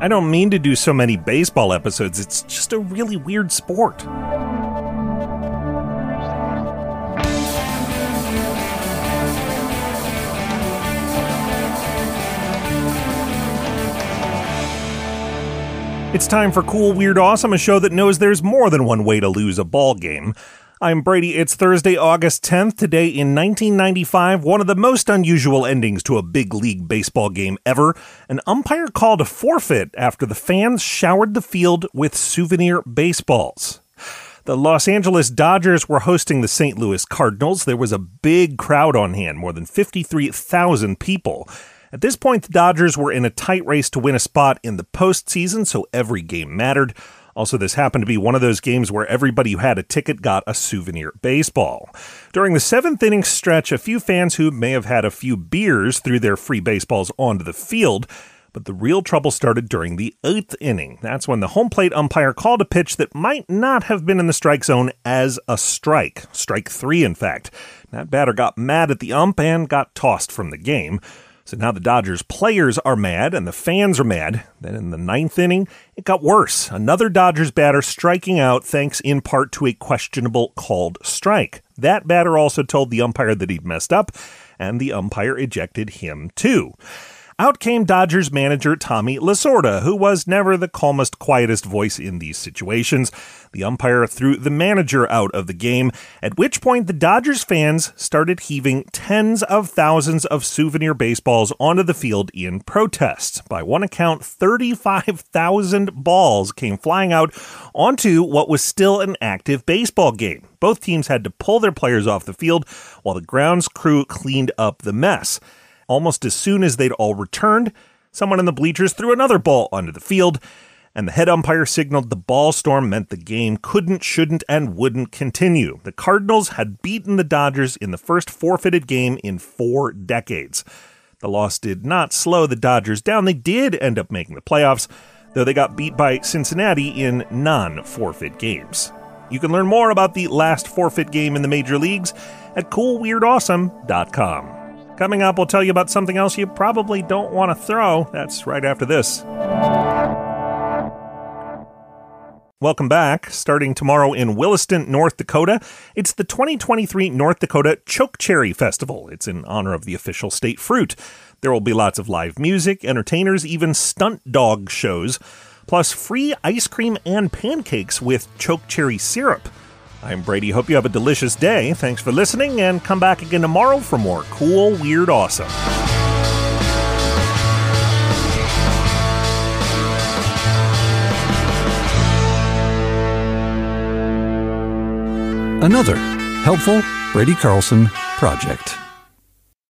I don't mean to do so many baseball episodes, it's just a really weird sport. It's time for Cool, Weird, Awesome, a show that knows there's more than one way to lose a ball game. I'm Brady. It's Thursday, August 10th. Today in 1995, one of the most unusual endings to a big league baseball game ever. An umpire called a forfeit after the fans showered the field with souvenir baseballs. The Los Angeles Dodgers were hosting the St. Louis Cardinals. There was a big crowd on hand, more than 53,000 people. At this point, the Dodgers were in a tight race to win a spot in the postseason, so every game mattered. Also, this happened to be one of those games where everybody who had a ticket got a souvenir baseball. During the seventh inning stretch, a few fans who may have had a few beers threw their free baseballs onto the field. But the real trouble started during the eighth inning. That's when the home plate umpire called a pitch that might not have been in the strike zone as a strike. Strike three, in fact. That batter got mad at the ump and got tossed from the game. So now the Dodgers players are mad and the fans are mad. Then in the ninth inning, it got worse. Another Dodgers batter striking out thanks in part to a questionable called strike. That batter also told the umpire that he'd messed up, and the umpire ejected him too. Out came Dodgers manager Tommy Lasorda, who was never the calmest, quietest voice in these situations. The umpire threw the manager out of the game, at which point the Dodgers fans started heaving tens of thousands of souvenir baseballs onto the field in protest. By one account, 35,000 balls came flying out onto what was still an active baseball game. Both teams had to pull their players off the field while the grounds crew cleaned up the mess. Almost as soon as they'd all returned, someone in the bleachers threw another ball onto the field, and the head umpire signaled the ball storm meant the game couldn't, shouldn't, and wouldn't continue. The Cardinals had beaten the Dodgers in the first forfeited game in four decades. The loss did not slow the Dodgers down. They did end up making the playoffs, though they got beat by Cincinnati in non forfeit games. You can learn more about the last forfeit game in the major leagues at coolweirdawesome.com. Coming up, we'll tell you about something else you probably don't want to throw. That's right after this. Welcome back. Starting tomorrow in Williston, North Dakota, it's the 2023 North Dakota Chokecherry Festival. It's in honor of the official state fruit. There will be lots of live music, entertainers, even stunt dog shows, plus free ice cream and pancakes with chokecherry syrup. I'm Brady. Hope you have a delicious day. Thanks for listening, and come back again tomorrow for more cool, weird, awesome. Another helpful Brady Carlson project.